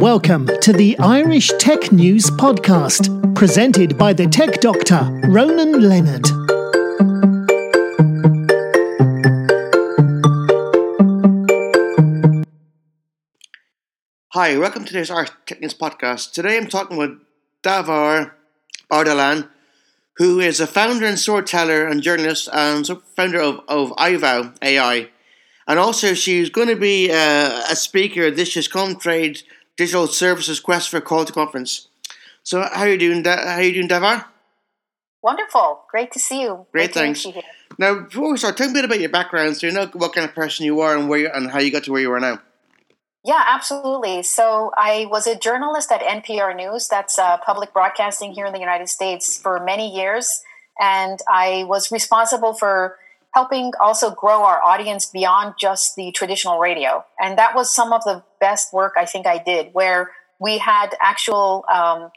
Welcome to the Irish Tech News Podcast, presented by the tech doctor, Ronan Leonard. Hi, welcome to this Irish Tech News Podcast. Today I'm talking with Davar Ardalan, who is a founder and storyteller and journalist and founder of, of IVOW AI. And also, she's going to be uh, a speaker at this year's Comtrade Digital Services Quest for a Quality Conference. So, how are you doing? Da- how are you doing, Davar? Wonderful. Great to see you. Great, Great thanks. Now, before we start, tell me a bit about your background so you know what kind of person you are and where you, and how you got to where you are now. Yeah, absolutely. So I was a journalist at NPR News, that's uh, public broadcasting here in the United States, for many years. And I was responsible for helping also grow our audience beyond just the traditional radio. And that was some of the best work I think I did, where we had actual um,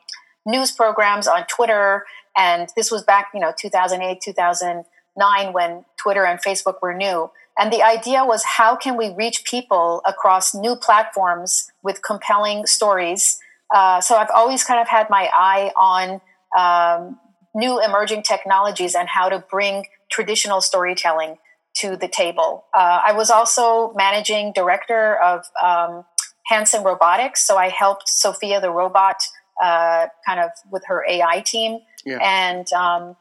news programs on Twitter. And this was back, you know, 2008, 2009, when Twitter and Facebook were new. And the idea was how can we reach people across new platforms with compelling stories? Uh, so I've always kind of had my eye on um, new emerging technologies and how to bring traditional storytelling to the table. Uh, I was also managing director of um, Hanson Robotics, so I helped Sophia the robot uh, kind of with her AI team, yeah. and um,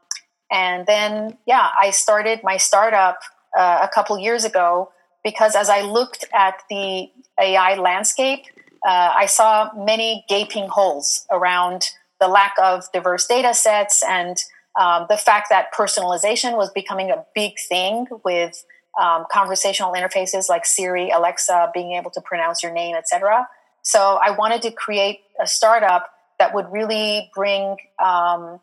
and then yeah, I started my startup uh, a couple years ago because as I looked at the AI landscape, uh, I saw many gaping holes around the lack of diverse data sets and um, the fact that personalization was becoming a big thing with um, conversational interfaces like Siri, Alexa, being able to pronounce your name, etc. So I wanted to create a startup that would really bring um,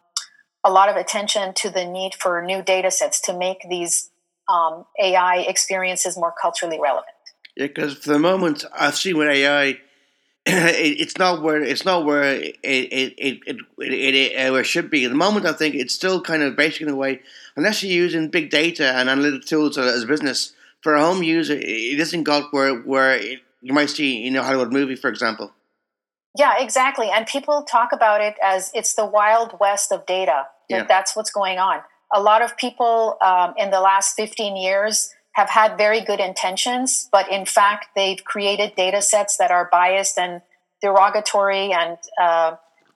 a lot of attention to the need for new data sets to make these um, AI experiences more culturally relevant. Yeah, because for the moment, I've seen with AI, it's not where it's not where it it it, it, it, it where it should be. At the moment, I think it's still kind of basic in a way. Unless you're using big data and analytic tools as a business, for a home user, it isn't got where where it, you might see, you know, Hollywood movie, for example. Yeah, exactly. And people talk about it as it's the wild west of data. Yeah. That's what's going on a lot of people um, in the last 15 years have had very good intentions, but in fact, they've created data sets that are biased and derogatory. And, uh,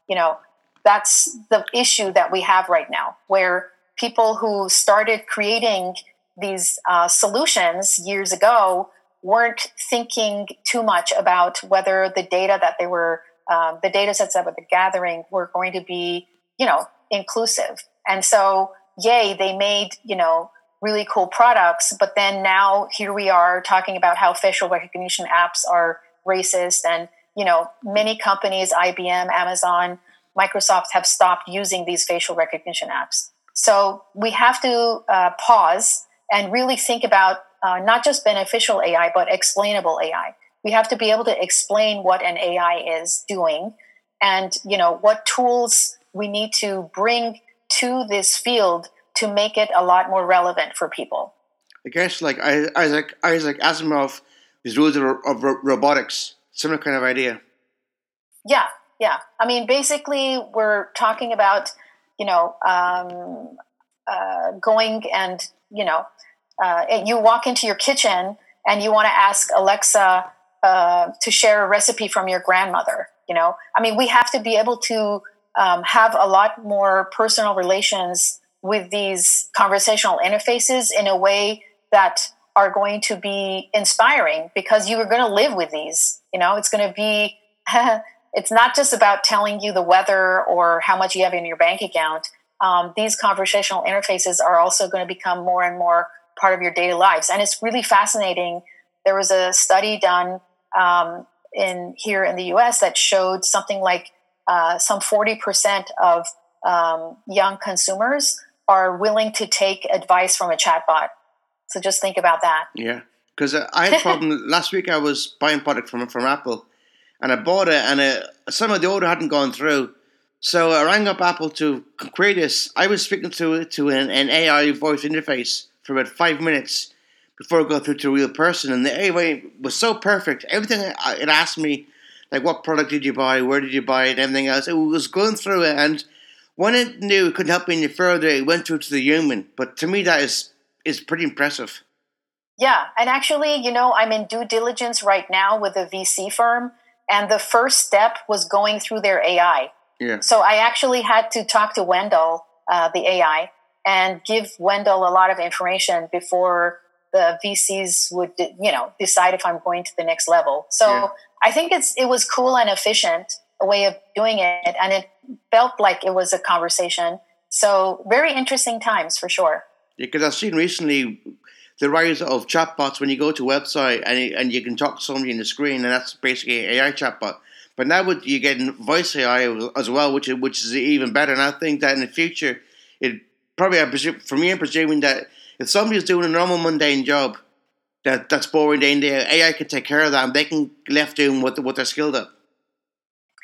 you know, that's the issue that we have right now, where people who started creating these uh, solutions years ago weren't thinking too much about whether the data that they were, uh, the data sets that they're gathering were going to be, you know, inclusive. And so yay, they made, you know, really cool products. But then now here we are talking about how facial recognition apps are racist. And, you know, many companies, IBM, Amazon, Microsoft have stopped using these facial recognition apps. So we have to uh, pause and really think about uh, not just beneficial AI, but explainable AI. We have to be able to explain what an AI is doing and, you know, what tools we need to bring to this field to make it a lot more relevant for people. I guess like Isaac Isaac Asimov, his rules of, of robotics, similar kind of idea. Yeah, yeah. I mean, basically, we're talking about you know um, uh, going and you know uh, you walk into your kitchen and you want to ask Alexa uh, to share a recipe from your grandmother. You know, I mean, we have to be able to um, have a lot more personal relations with these conversational interfaces in a way that are going to be inspiring because you are going to live with these. You know, it's going to be, it's not just about telling you the weather or how much you have in your bank account. Um, these conversational interfaces are also going to become more and more part of your daily lives. And it's really fascinating. There was a study done um, in here in the US that showed something like uh, some 40% of um, young consumers are willing to take advice from a chatbot. So just think about that. Yeah, because uh, I had a problem last week. I was buying product from from Apple, and I bought it, and uh, some of the order hadn't gone through. So I rang up Apple to create this. I was speaking to to an, an AI voice interface for about five minutes before it got through to a real person, and the AI was so perfect. Everything it asked me like what product did you buy, where did you buy it, everything else. It was going through it, and when it knew it couldn't help me any further, it went through to the human. But to me, that is is pretty impressive. Yeah, and actually, you know, I'm in due diligence right now with a VC firm, and the first step was going through their AI. Yeah. So I actually had to talk to Wendell, uh, the AI, and give Wendell a lot of information before the VCs would, you know, decide if I'm going to the next level. So Yeah. I think it's it was cool and efficient a way of doing it, and it felt like it was a conversation. So very interesting times for sure. Because I've seen recently the rise of chatbots when you go to a website and you, and you can talk to somebody in the screen, and that's basically AI chatbot. But now with you getting voice AI as well, which is, which is even better. And I think that in the future, it probably I presume, for me, I'm presuming that if somebody's doing a normal mundane job that that's boring in day AI can take care of that, and they can left doing what what they're skilled at.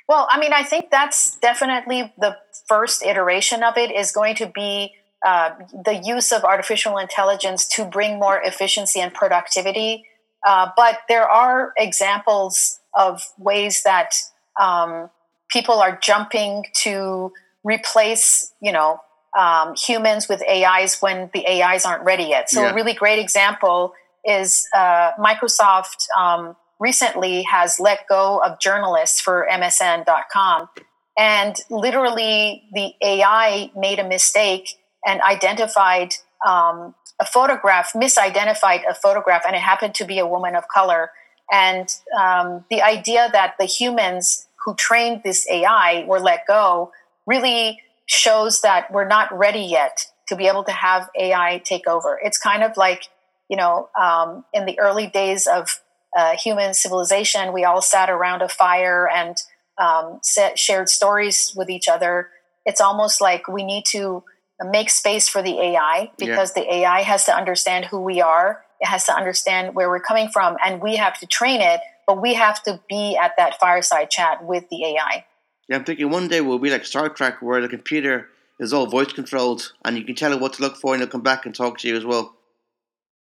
Well, I mean, I think that's definitely the first iteration of it is going to be uh, the use of artificial intelligence to bring more efficiency and productivity. Uh, but there are examples of ways that um, people are jumping to replace, you know, um, humans with AIs when the AIs aren't ready yet. So Yeah. a really great example is uh, Microsoft um, recently has let go of journalists for MSN.com. And literally, the AI made a mistake and identified um, a photograph, misidentified a photograph, and it happened to be a woman of color. And um, the idea that the humans who trained this AI were let go really shows that we're not ready yet to be able to have AI take over. It's kind of like, you know, um, in the early days of uh, human civilization, we all sat around a fire and um, set, shared stories with each other. It's almost like we need to make space for the AI because the AI has to understand who we are. It has to understand where we're coming from, and we have to train it. But we have to be at that fireside chat with the AI. Yeah, I'm thinking one day we'll be like Star Trek, where the computer is all voice controlled, and you can tell it what to look for, and it'll come back and talk to you as well.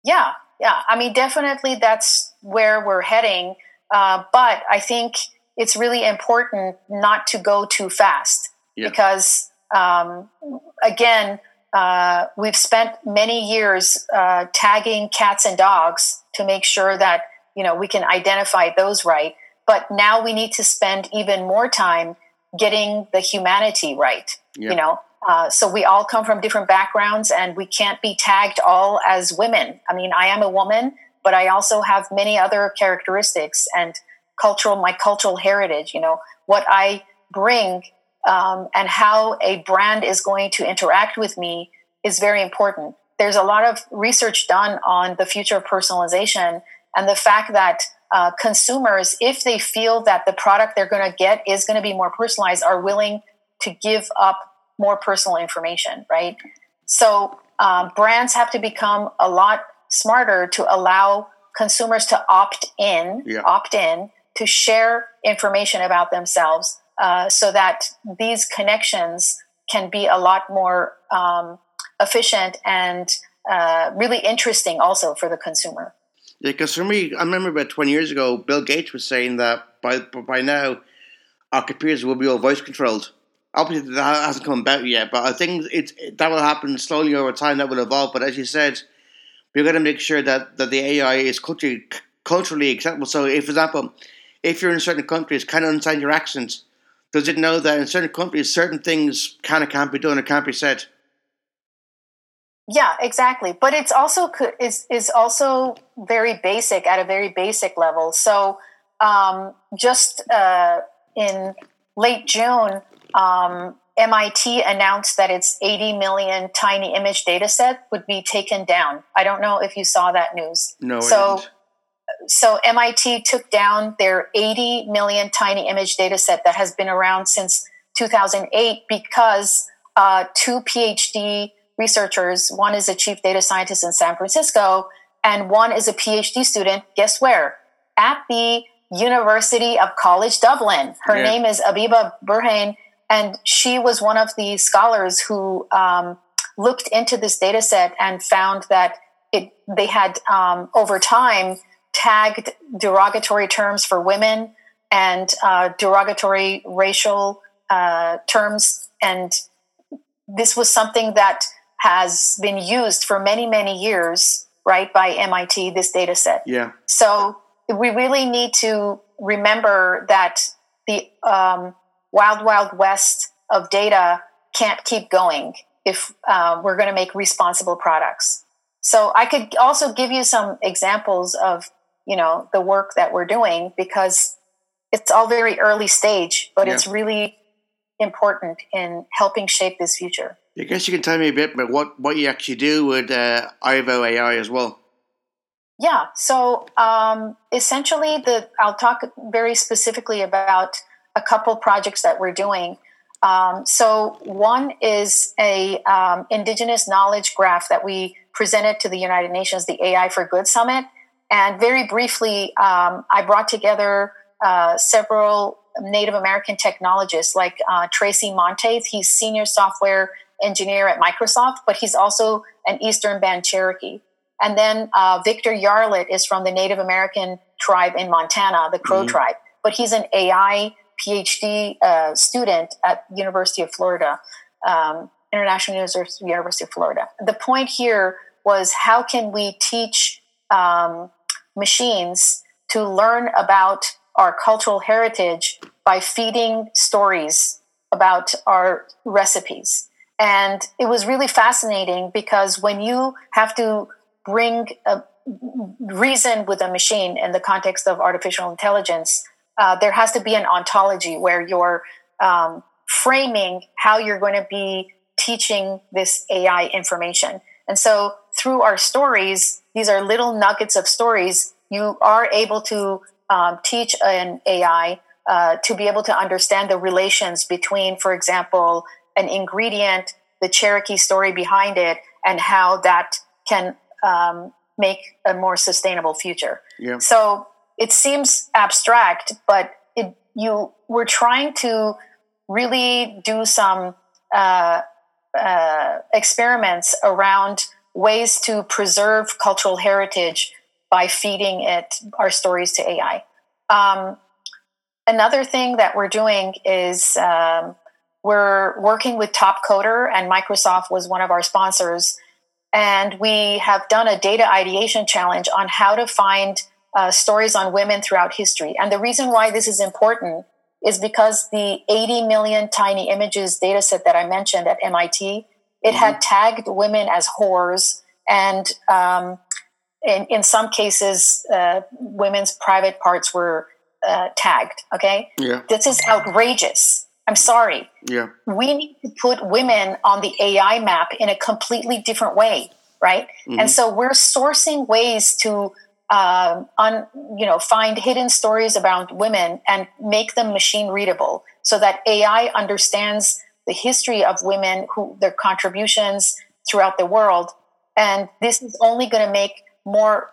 Yeah, yeah. I mean, definitely that's where we're heading. Uh, but I think it's really important not to go too fast Yeah. because, um, again, uh, we've spent many years uh, tagging cats and dogs to make sure that you know we can identify those right. But now we need to spend even more time getting the humanity right. Yeah. You know, uh, so we all come from different backgrounds, and we can't be tagged all as women. I mean, I am a woman, but I also have many other characteristics and cultural, my cultural heritage. You know, what I bring um, and how a brand is going to interact with me is very important. There's a lot of research done on the future of personalization and the fact that uh, consumers, if they feel that the product they're going to get is going to be more personalized, are willing to give up more personal information, right? So um, brands have to become a lot smarter to allow consumers to opt in, Yeah. opt in to share information about themselves, uh, so that these connections can be a lot more um, efficient and uh, really interesting, also for the consumer. Yeah, because for me, I remember about 20 years ago, Bill Gates was saying that by by now, our computers will be all voice controlled. Obviously, that hasn't come about yet, but I think it, it- that will happen slowly over time. That will evolve. But as you said, we're going to make sure that, that the AI is culturally, culturally acceptable. So, if, for example, if you're in certain countries, can of understand your accent, does it know that in certain countries, certain things can or can't be done or can't be said? Yeah, exactly. But it's also is is also very basic at a very basic level. So um, just uh, in late June, um, MIT announced that its 80 million tiny image data set would be taken down. I don't know if you saw that news. No, So so MIT took down their 80 million tiny image data set that has been around since 2008 because uh, two PhD researchers, one is a chief data scientist in San Francisco, and one is a PhD student, guess where? At the University of College Dublin. Her Yeah. name is Abeba Birhane, and she was one of the scholars who um, looked into this data set and found that it, they had um, over time tagged derogatory terms for women and uh, derogatory racial uh, terms. And this was something that has been used for many, many years, right, by MIT, this data set. Yeah. So we really need to remember that the um, wild, wild west of data can't keep going if uh, we're going to make responsible products. So I could also give you some examples of, you know, the work that we're doing because it's all very early stage, but yeah. it's really important in helping shape this future. I guess you can tell me a bit about what, what you actually do with uh, IVOW AI as well. Yeah, so um, essentially, the I'll talk very specifically about a couple projects that we're doing. Um, so one is a um, indigenous knowledge graph that we presented to the United Nations, the AI for Good Summit, and very briefly, um, I brought together uh, several Native American technologists like uh, Tracy Monteith. He's senior software engineer at Microsoft, but he's also an Eastern Band Cherokee. And then uh, Victor Yarlott is from the Native American tribe in Montana, the Crow mm-hmm. tribe, but he's an AI PhD uh, student at University of Florida, um, International University, of Florida. The point here was how can we teach um, machines to learn about our cultural heritage by feeding stories about our recipes. And it was really fascinating because when you have to bring a reason with a machine in the context of artificial intelligence, uh, there has to be an ontology where you're um, framing how you're going to be teaching this AI information. And so through our stories, these are little nuggets of stories, you are able to um, teach an AI uh, to be able to understand the relations between, for example, an ingredient, the Cherokee story behind it, and how that can um, make a more sustainable future. Yeah. So it seems abstract, but it, you we're trying to really do some uh, uh, experiments around ways to preserve cultural heritage by feeding it our stories to AI. Um, another thing that we're doing is um, we're working with Topcoder, and Microsoft was one of our sponsors. And we have done a data ideation challenge on how to find uh, stories on women throughout history. And the reason why this is important is because the 80 million tiny images data set that I mentioned at MIT, it mm-hmm. had tagged women as whores and um, in, in some cases, uh, women's private parts were uh, tagged. Okay. Yeah. This is outrageous. I'm sorry. Yeah. We need to put women on the AI map in a completely different way, right? Mm-hmm. And so we're sourcing ways to, um, un, you know, find hidden stories about women and make them machine readable, so that AI understands the history of women, who their contributions throughout the world, and this is only going to make more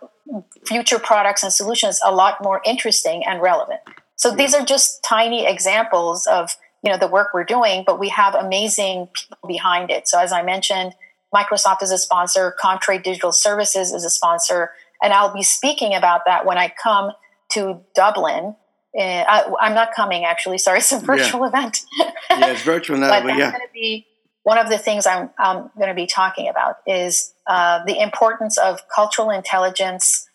future products and solutions a lot more interesting and relevant. So these are just tiny examples of you know the work we're doing, but we have amazing people behind it. So as I mentioned, Microsoft is a sponsor, Comtrade Digital Services is a sponsor, and I'll be speaking about that when I come to Dublin. Uh, I, am not coming actually. Sorry, it's a virtual yeah. event. yeah, it's virtual now, but, but yeah. be one of the things I'm, I'm going to be talking about is uh, the importance of cultural intelligence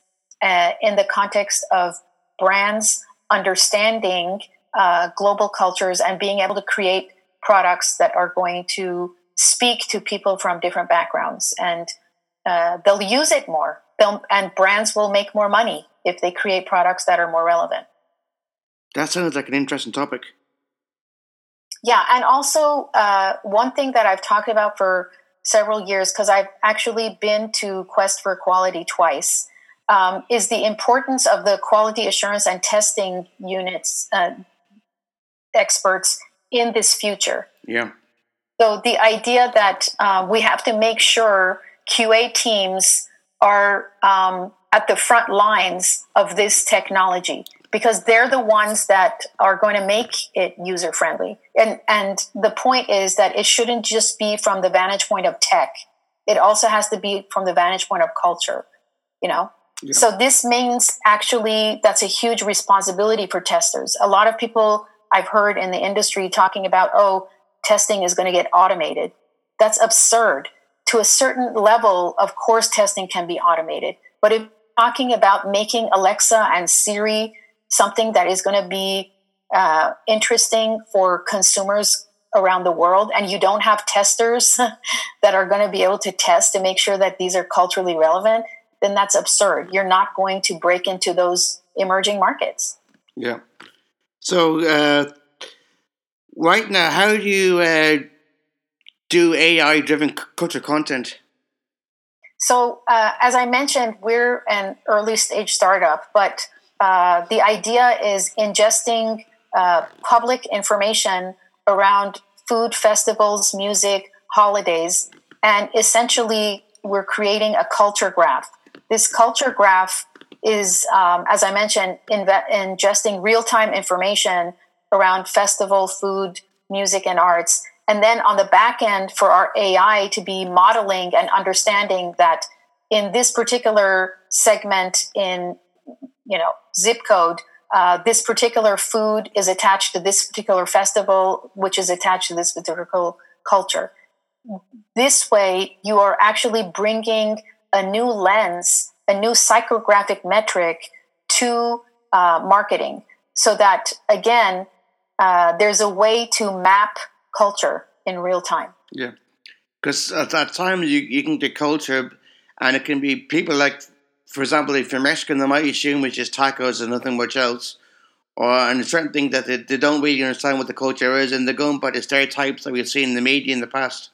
uh, in the context of brands understanding uh, global cultures and being able to create products that are going to speak to people from different backgrounds and uh, they'll use it more and brands will make more money if they create products that are more relevant that sounds like an interesting topic yeah, and also uh, one thing that I've talked about for several years, because I've actually been to Quest for Quality twice, um, is the importance of the quality assurance and testing units uh, experts in this future. Yeah. So the idea that uh, we have to make sure QA teams are um, at the front lines of this technology because they're the ones that are going to make it user friendly. And and the point is that it shouldn't just be from the vantage point of tech. It also has to be from the vantage point of culture, you know? Yeah. So this means actually that's a huge responsibility for testers. A lot of people I've heard in the industry talking about, oh, testing is going to get automated. That's absurd. To a certain level, of course, testing can be automated. But if talking about making Alexa and Siri something that is going to be uh, interesting for consumers around the world, and you don't have testers that are going to be able to test to make sure that these are culturally relevant, then that's absurd. You're not going to break into those emerging markets. Yeah. So, uh, right now, how do you uh, do AI driven culture content? So, uh, as I mentioned, we're an early stage startup, but uh, the idea is ingesting uh, public information around food festivals, music, holidays, and essentially we're creating a culture graph. This culture graph is, um, as I mentioned, inve- ingesting real time information around festival, food, music, and arts. And then on the back end, for our AI to be modeling and understanding that in this particular segment in you know zip code, uh, this particular food is attached to this particular festival, which is attached to this particular culture. This way, you are actually bringing a new lens, a new psychographic metric to uh, marketing, so that again, uh, there's a way to map culture in real time. Yeah, because at that time you, you can get culture, and it can be people like, for example, if you're Mexican, they might assume it's just tacos and nothing much else. Or and certain things that they, they don't really understand what the culture is, and they're going by the stereotypes that we've seen in the media in the past.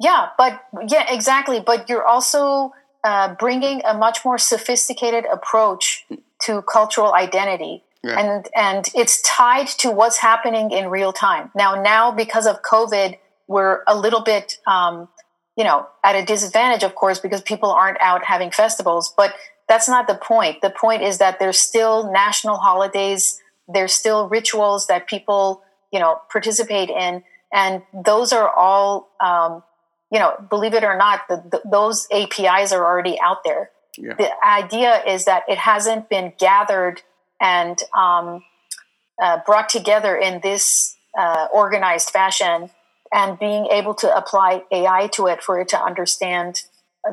Yeah, but yeah, exactly. But you're also uh, bringing a much more sophisticated approach to cultural identity yeah. And and it's tied to what's happening in real time. Now now because of COVID, we're a little bit um, you know at a disadvantage, of course, because people aren't out having festivals. But that's not the point. The point is that there's still national holidays. There's still rituals that people you know participate in, and those are all um, you know believe it or not, the, the, those APIs are already out there. Yeah. The idea is that it hasn't been gathered and um, uh, brought together in this uh, organized fashion and being able to apply AI to it for it to understand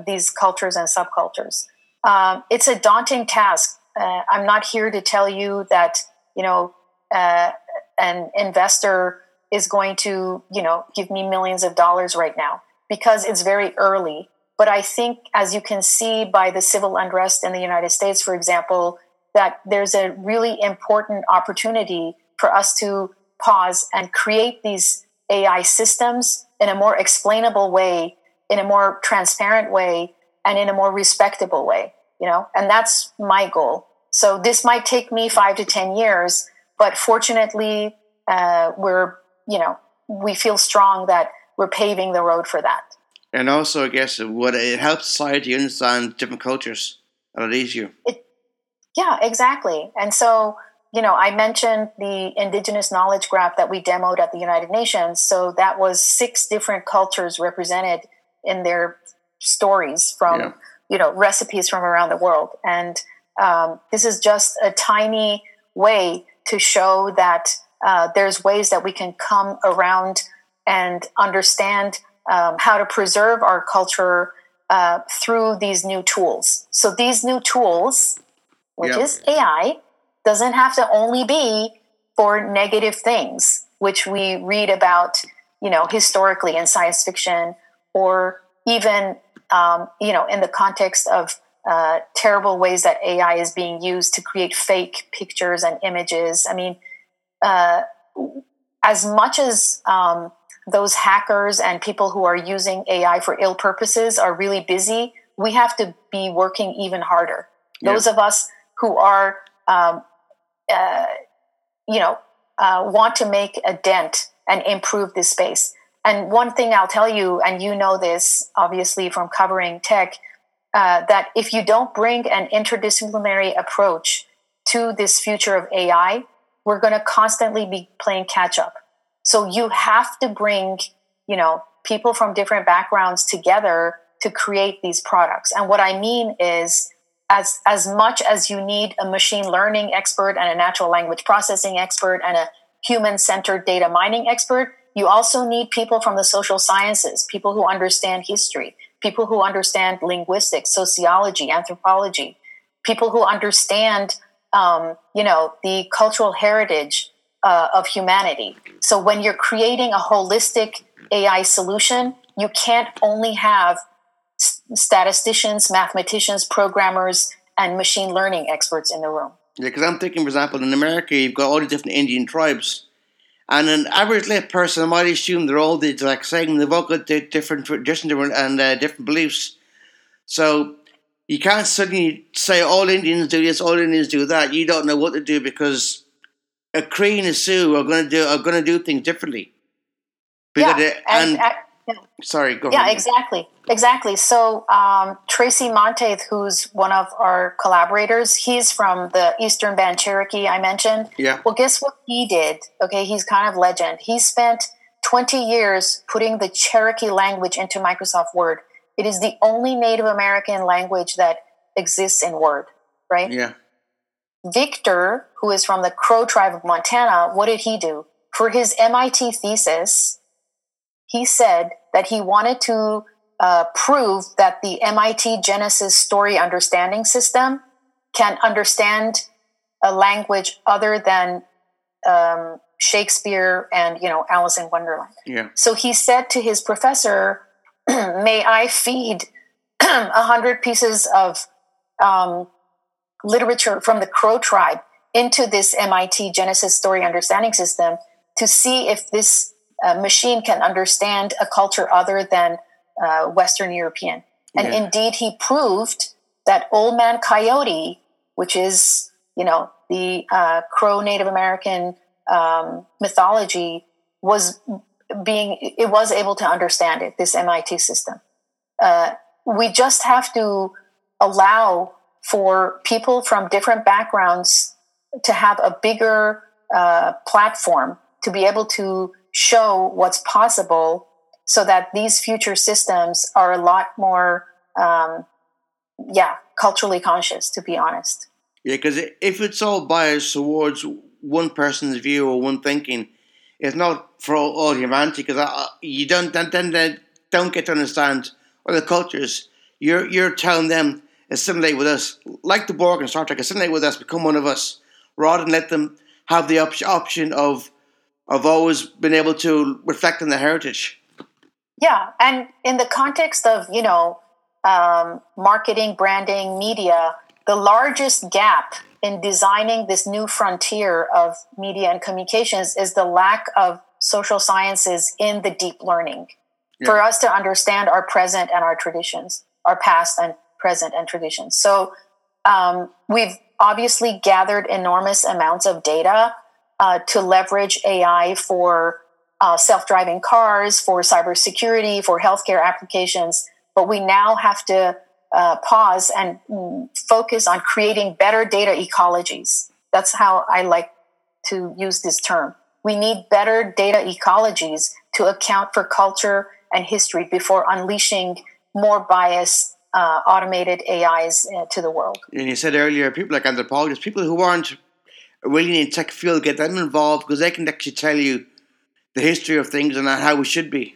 these cultures and subcultures. Um, it's a daunting task. Uh, I'm not here to tell you that, you know, uh, an investor is going to, you know, give me millions of dollars right now because it's very early. But I think, as you can see by the civil unrest in the United States, for example, that there's a really important opportunity for us to pause and create these AI systems in a more explainable way, in a more transparent way, and in a more respectable way, you know, and that's my goal. So this might take me five to 10 years, but fortunately, uh, we're, you know, we feel strong that we're paving the road for that. And also, I guess, what it helps society understand different cultures a lot easier. It, yeah, exactly. And so, you know, I mentioned the indigenous knowledge graph that we demoed at the United Nations. So that was six different cultures represented in their stories from, yeah. you know, recipes from around the world. And um, this is just a tiny way to show that uh, there's ways that we can come around and understand um, how to preserve our culture uh, through these new tools. So these new tools which is AI, doesn't have to only be for negative things, which we read about, you know, historically in science fiction, or even, um, you know, in the context of uh, terrible ways that AI is being used to create fake pictures and images. I mean, uh, as much as um, those hackers and people who are using AI for ill purposes are really busy, we have to be working even harder. Yeah. Those of us who are, um, uh, you know, uh, want to make a dent and improve this space. And one thing I'll tell you, and you know this obviously from covering tech, uh, that if you don't bring an interdisciplinary approach to this future of AI, we're going to constantly be playing catch up. So you have to bring, you know, people from different backgrounds together to create these products. And what I mean is as as much as you need a machine learning expert and a natural language processing expert and a human centered data mining expert, you also need people from the social sciences, people who understand history, people who understand linguistics, sociology, anthropology, people who understand, um, you know, the cultural heritage uh, of humanity. So when you're creating a holistic AI solution, you can't only have statisticians, mathematicians, programmers, and machine learning experts in the room. Yeah, because I'm thinking, for example, in America, you've got all the different Indian tribes. And an average lay person might assume they're all the exact same. They've all got different traditions and uh, different beliefs. So you can't suddenly say all Indians do this, all Indians do that. You don't know what to do because a Cree and a Sioux are going to do are going to do things differently. Because yeah, and, and yeah. Sorry, go yeah, ahead. Yeah, exactly. Exactly. So, um, Tracy Monteith, who's one of our collaborators, he's from the Eastern Band Cherokee I mentioned. Yeah. Well, guess what he did? Okay, he's kind of legend. He spent 20 years putting the Cherokee language into Microsoft Word. It is the only Native American language that exists in Word, right? Yeah. Victor, who is from the Crow tribe of Montana, what did he do? For his MIT thesis, he said that he wanted to uh, prove that the MIT Genesis story understanding system can understand a language other than um, Shakespeare and you know Alice in Wonderland. Yeah. So he said to his professor, "May I feed a hundred pieces of um, literature from the Crow tribe into this MIT Genesis story understanding system to see if this a machine can understand a culture other than uh, Western European. And yeah. indeed, he proved that Old Man Coyote, which is, you know, the uh, Crow Native American um, mythology, was being, it was able to understand it, this MIT system. Uh, we just have to allow for people from different backgrounds to have a bigger uh, platform to be able to show what's possible so that these future systems are a lot more um, yeah culturally conscious to be honest. Yeah because if it's all biased towards one person's view or one thinking it's not for all, all humanity because you don't then, then don't get to understand other cultures. You're you're telling them assimilate with us. Like the Borg and Star Trek assimilate with us become one of us rather than let them have the op- option of I've always been able to reflect on the heritage. Yeah, and in the context of you know um, marketing, branding, media, the largest gap in designing this new frontier of media and communications is the lack of social sciences in the deep learning yeah. for us to understand our present and our traditions, our past and present and traditions. So um, we've obviously gathered enormous amounts of data uh, to leverage AI for uh, self driving cars, for cybersecurity, for healthcare applications. But we now have to uh, pause and focus on creating better data ecologies. That's how I like to use this term. We need better data ecologies to account for culture and history before unleashing more biased uh, automated AIs uh, to the world. And you said earlier, people like anthropologists, people who aren't really in tech field, get them involved because they can actually tell you the history of things and how we should be.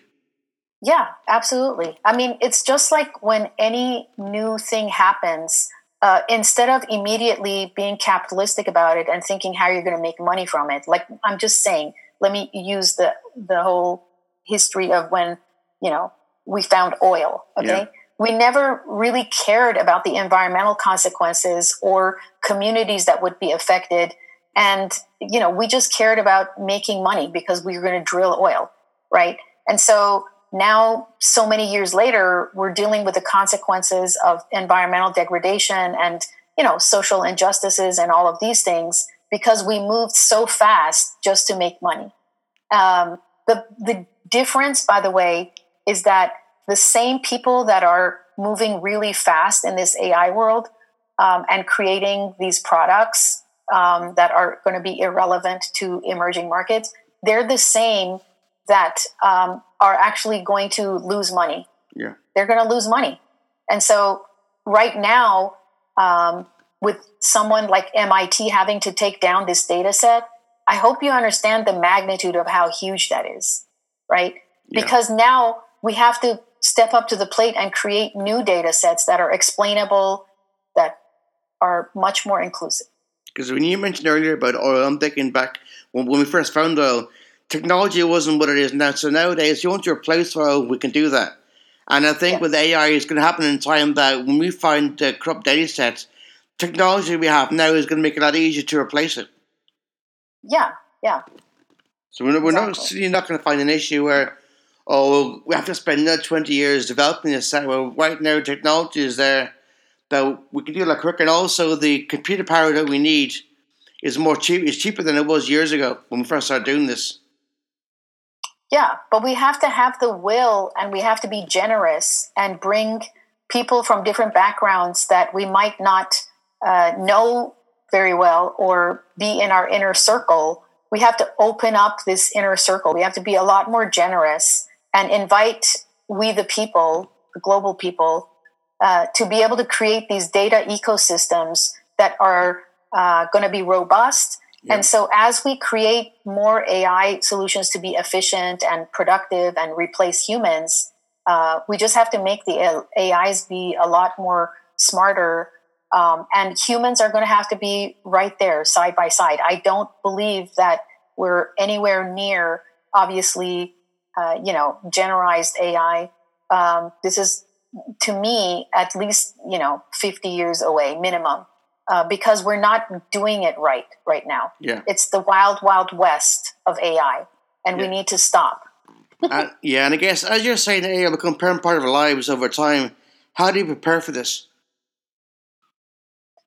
Yeah, absolutely. I mean, it's just like when any new thing happens, uh, instead of immediately being capitalistic about it and thinking how you're going to make money from it, like I'm just saying, let me use the the whole history of when you know we found oil. Okay, yeah. we never really cared about the environmental consequences or communities that would be affected and, you know, we just cared about making money because we were going to drill oil, right? And so now, so many years later, we're dealing with the consequences of environmental degradation and, you know, social injustices and all of these things because we moved so fast just to make money. Um, the, the difference, by the way, is that the same people that are moving really fast in this AI world um, and creating these products um, that are going to be irrelevant to emerging markets, they're the same that um, are actually going to lose money. Yeah. They're going to lose money. And so right now, um, with someone like MIT having to take down this data set, I hope you understand the magnitude of how huge that is, right? Yeah. Because now we have to step up to the plate and create new data sets that are explainable, that are much more inclusive. Because when you mentioned earlier about oil, I'm thinking back when, when we first found oil, technology wasn't what it is now. So nowadays, you want to replace oil, we can do that. And I think yes. with AI, it's going to happen in time that when we find uh, corrupt data sets, technology we have now is going to make it a lot easier to replace it. Yeah, yeah. So we're, we're exactly. not, you're not going to find an issue where, oh, we have to spend another 20 years developing this. Well, right now, technology is there that we can do lot quicker. And also, the computer power that we need is more cheap. It's cheaper than it was years ago when we first started doing this. Yeah, but we have to have the will and we have to be generous and bring people from different backgrounds that we might not uh, know very well or be in our inner circle. We have to open up this inner circle. We have to be a lot more generous and invite we, the people, the global people, uh, to be able to create these data ecosystems that are uh, going to be robust and so, as we create more AI solutions to be efficient and productive and replace humans, uh, we just have to make the AIs be a lot more smarter. Um, and humans are going to have to be right there, side by side. I don't believe that we're anywhere near, obviously, uh, you know, generalized AI. Um, this is, to me, at least, you know, 50 years away minimum uh, because we're not doing it right right now. Yeah. It's the wild, wild west of AI, and yeah. we need to stop. uh, yeah, and I guess as you're saying, AI will become part of our lives over time. How do you prepare for this?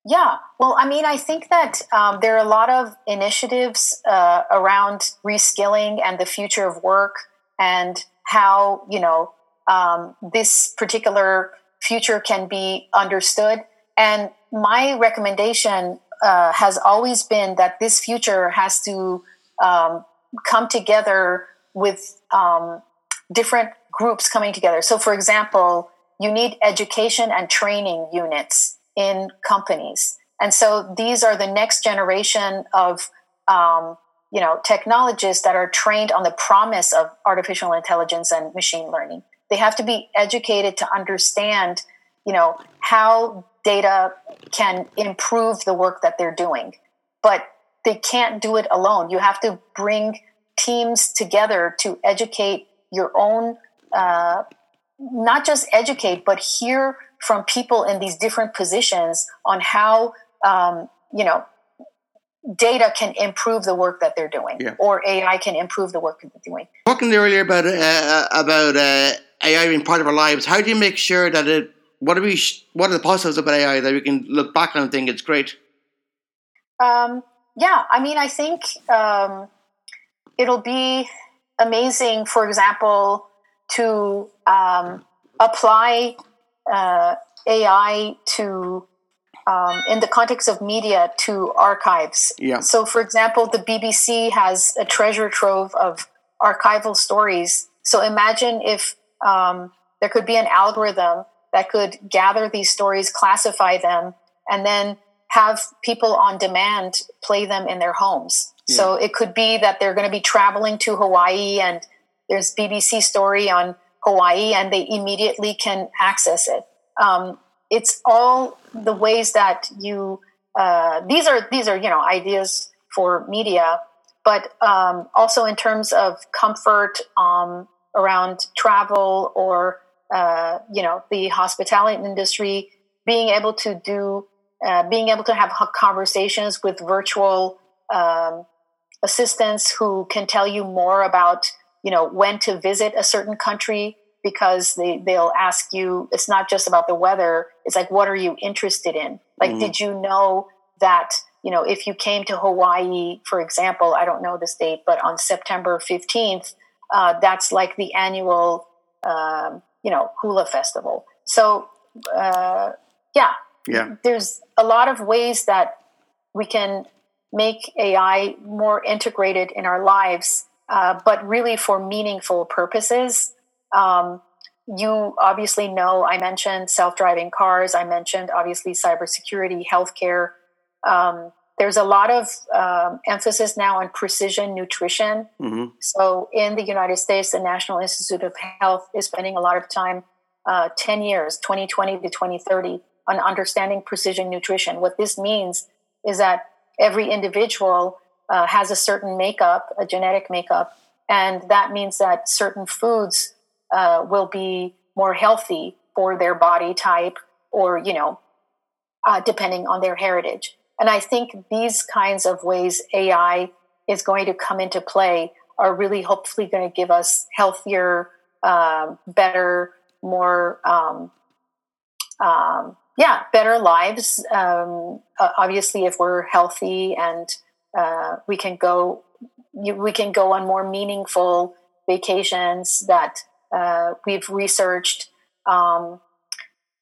Yeah, well, I mean, I think that um, there are a lot of initiatives uh, around reskilling and the future of work, and how you know um, this particular future can be understood. And my recommendation uh, has always been that this future has to um, come together with um, different groups coming together. So, for example, you need education and training units in companies. And so these are the next generation of um, you know technologists that are trained on the promise of artificial intelligence and machine learning. They have to be educated to understand you know how data can improve the work that they're doing. But they can't do it alone. You have to bring teams together to educate your own, uh, not just educate, but hear from people in these different positions on how, um, you know, data can improve the work that they're doing yeah. or AI can improve the work that they're doing. Talking earlier about, uh, about uh, AI being part of our lives, how do you make sure that it what are we? What are the positives about AI that we can look back on and think it's great? Um, yeah, I mean, I think um, it'll be amazing. For example, to um, apply uh, AI to um, in the context of media to archives. Yeah. So, for example, the BBC has a treasure trove of archival stories. So, imagine if um, there could be an algorithm that could gather these stories, classify them, and then have people on demand play them in their homes. Yeah. So it could be that they're going to be traveling to Hawaii and there's BBC story on Hawaii and they immediately can access it. Um, it's all the ways that you uh, these are these are you know ideas for media, but um, also in terms of comfort um, around travel or uh, you know the hospitality industry being able to do uh, being able to have conversations with virtual um, assistants who can tell you more about you know when to visit a certain country because they they'll ask you it's not just about the weather it's like what are you interested in like mm-hmm. did you know that you know if you came to hawaii for example i don't know this date but on september 15th uh, that's like the annual um, you know hula festival. So uh, yeah. Yeah. There's a lot of ways that we can make ai more integrated in our lives uh, but really for meaningful purposes. Um, you obviously know I mentioned self driving cars, I mentioned obviously cybersecurity, healthcare. Um, there's a lot of um, emphasis now on precision nutrition. Mm-hmm. So, in the United States, the National Institute of Health is spending a lot of time uh, 10 years, 2020 to 2030, on understanding precision nutrition. What this means is that every individual uh, has a certain makeup, a genetic makeup, and that means that certain foods uh, will be more healthy for their body type or, you know, uh, depending on their heritage. And I think these kinds of ways AI is going to come into play are really hopefully going to give us healthier, uh, better, more, um, um, yeah, better lives. Um, obviously, if we're healthy and uh, we can go, we can go on more meaningful vacations that uh, we've researched. Um,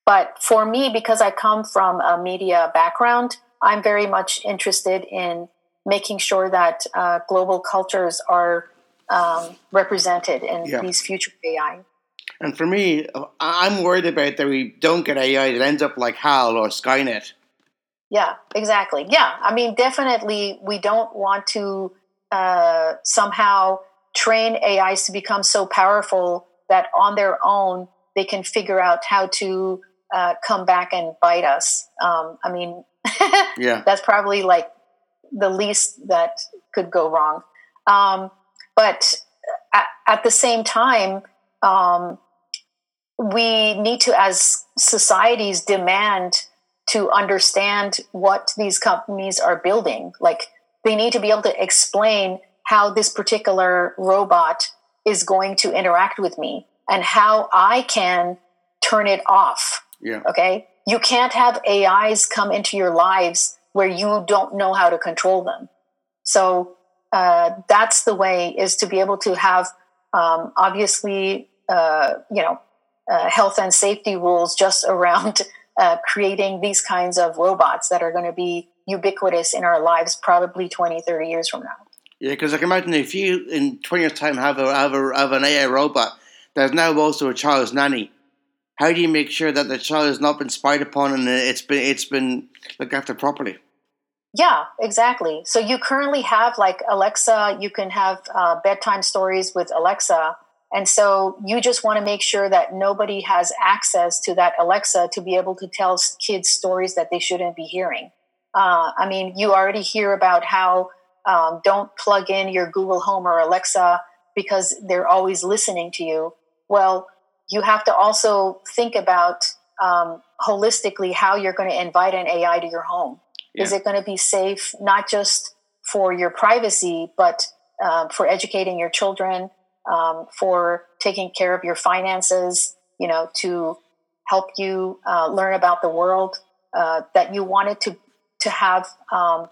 but for me, because I come from a media background, I'm very much interested in making sure that uh, global cultures are um, represented in yeah. these future AI. And for me, I'm worried about that we don't get AI that ends up like HAL or Skynet. Yeah, exactly. Yeah, I mean, definitely, we don't want to uh, somehow train AIs to become so powerful that on their own they can figure out how to uh, come back and bite us. Um, I mean, yeah, that's probably like the least that could go wrong. Um, but at, at, the same time, um, we need to, as societies, demand to understand what these companies are building. Like they need to be able to explain how this particular robot is going to interact with me and how I can turn it off. Yeah. Okay you can't have AIs come into your lives where you don't know how to control them. So uh, that's the way is to be able to have um, obviously uh, you know uh, health and safety rules just around uh, creating these kinds of robots that are going to be ubiquitous in our lives probably 20 30 years from now yeah because i can imagine if you in 20 years time have a have, a, have an ai robot that's now also a child's nanny how do you make sure that the child has not been spied upon and it's been it's been looked after properly? Yeah, exactly. So you currently have like Alexa. You can have uh, bedtime stories with Alexa, and so you just want to make sure that nobody has access to that Alexa to be able to tell kids stories that they shouldn't be hearing. Uh, I mean, you already hear about how um, don't plug in your Google Home or Alexa because they're always listening to you. Well, you have to also think about um, holistically how you're going to invite an AI to your home. Yeah. Is it going to be safe, not just for your privacy, but um, for educating your children, um, for taking care of your finances, you know, to help you uh, learn about the world, uh, that you wanted to, to have um,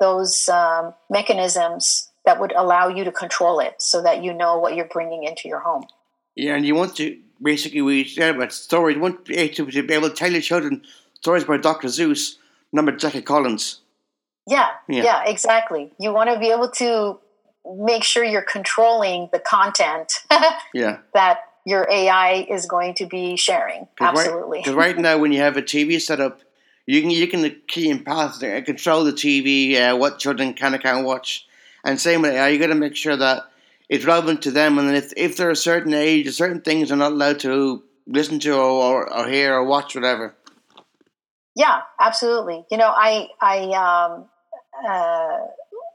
those um, mechanisms that would allow you to control it so that you know what you're bringing into your home. Yeah, and you want to basically we said about stories. Want to be able to, be able to tell your children stories about Dr. Seuss, not about Jackie Collins. Yeah, yeah, yeah, exactly. You want to be able to make sure you're controlling the content yeah. that your AI is going to be sharing. Absolutely. Because right, right, now, when you have a TV set up, you can you can key in paths and control the TV, uh, what children can and can't watch. And same with AI, you got to make sure that it's relevant to them. And if if they're a certain age, certain things are not allowed to listen to or, or hear or watch, whatever. Yeah, absolutely. You know, I I um, uh,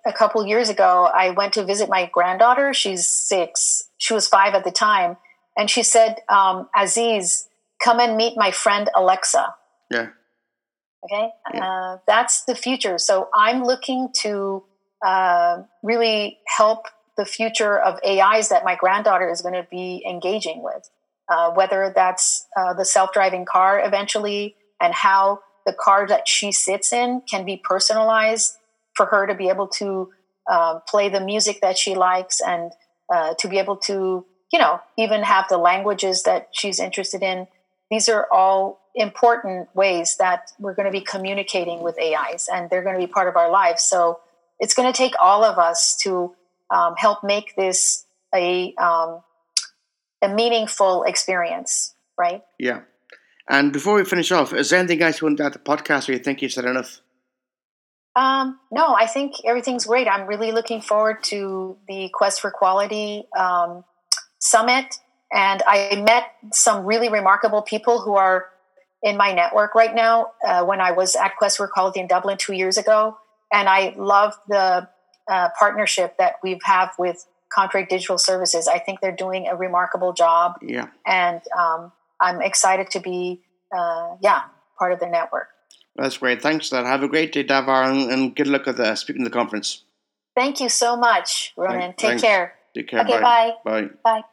a couple years ago I went to visit my granddaughter. She's six. She was five at the time, and she said, um, "Aziz, come and meet my friend Alexa." Yeah. Okay, yeah. Uh, that's the future. So I'm looking to uh, really help the future of AIs that my granddaughter is going to be engaging with, uh, whether that's uh, the self driving car eventually and how the car that she sits in can be personalized for her to be able to uh, play the music that she likes and uh, to be able to, you know, even have the languages that she's interested in. These are all important ways that we're going to be communicating with AIs and they're going to be part of our lives. So it's going to take all of us to um, help make this a um, a meaningful experience, right? Yeah. And before we finish off, is there anything else you want to add to the podcast, or you think you said enough? Um, no, I think everything's great. I'm really looking forward to the Quest for Quality um, summit, and I met some really remarkable people who are in my network right now. Uh, when I was at Quest for Quality in Dublin two years ago, and I love the uh, partnership that we have with Comtrade Digital Services. I think they're doing a remarkable job. Yeah, and um, I'm excited to be, uh, yeah, part of their network. That's great. Thanks for that. Have a great day, Davar, and, and good luck at the speaking of the conference. Thank you so much, Ronan. Take Thanks. care. Take care. Okay, bye. bye. Bye. Bye.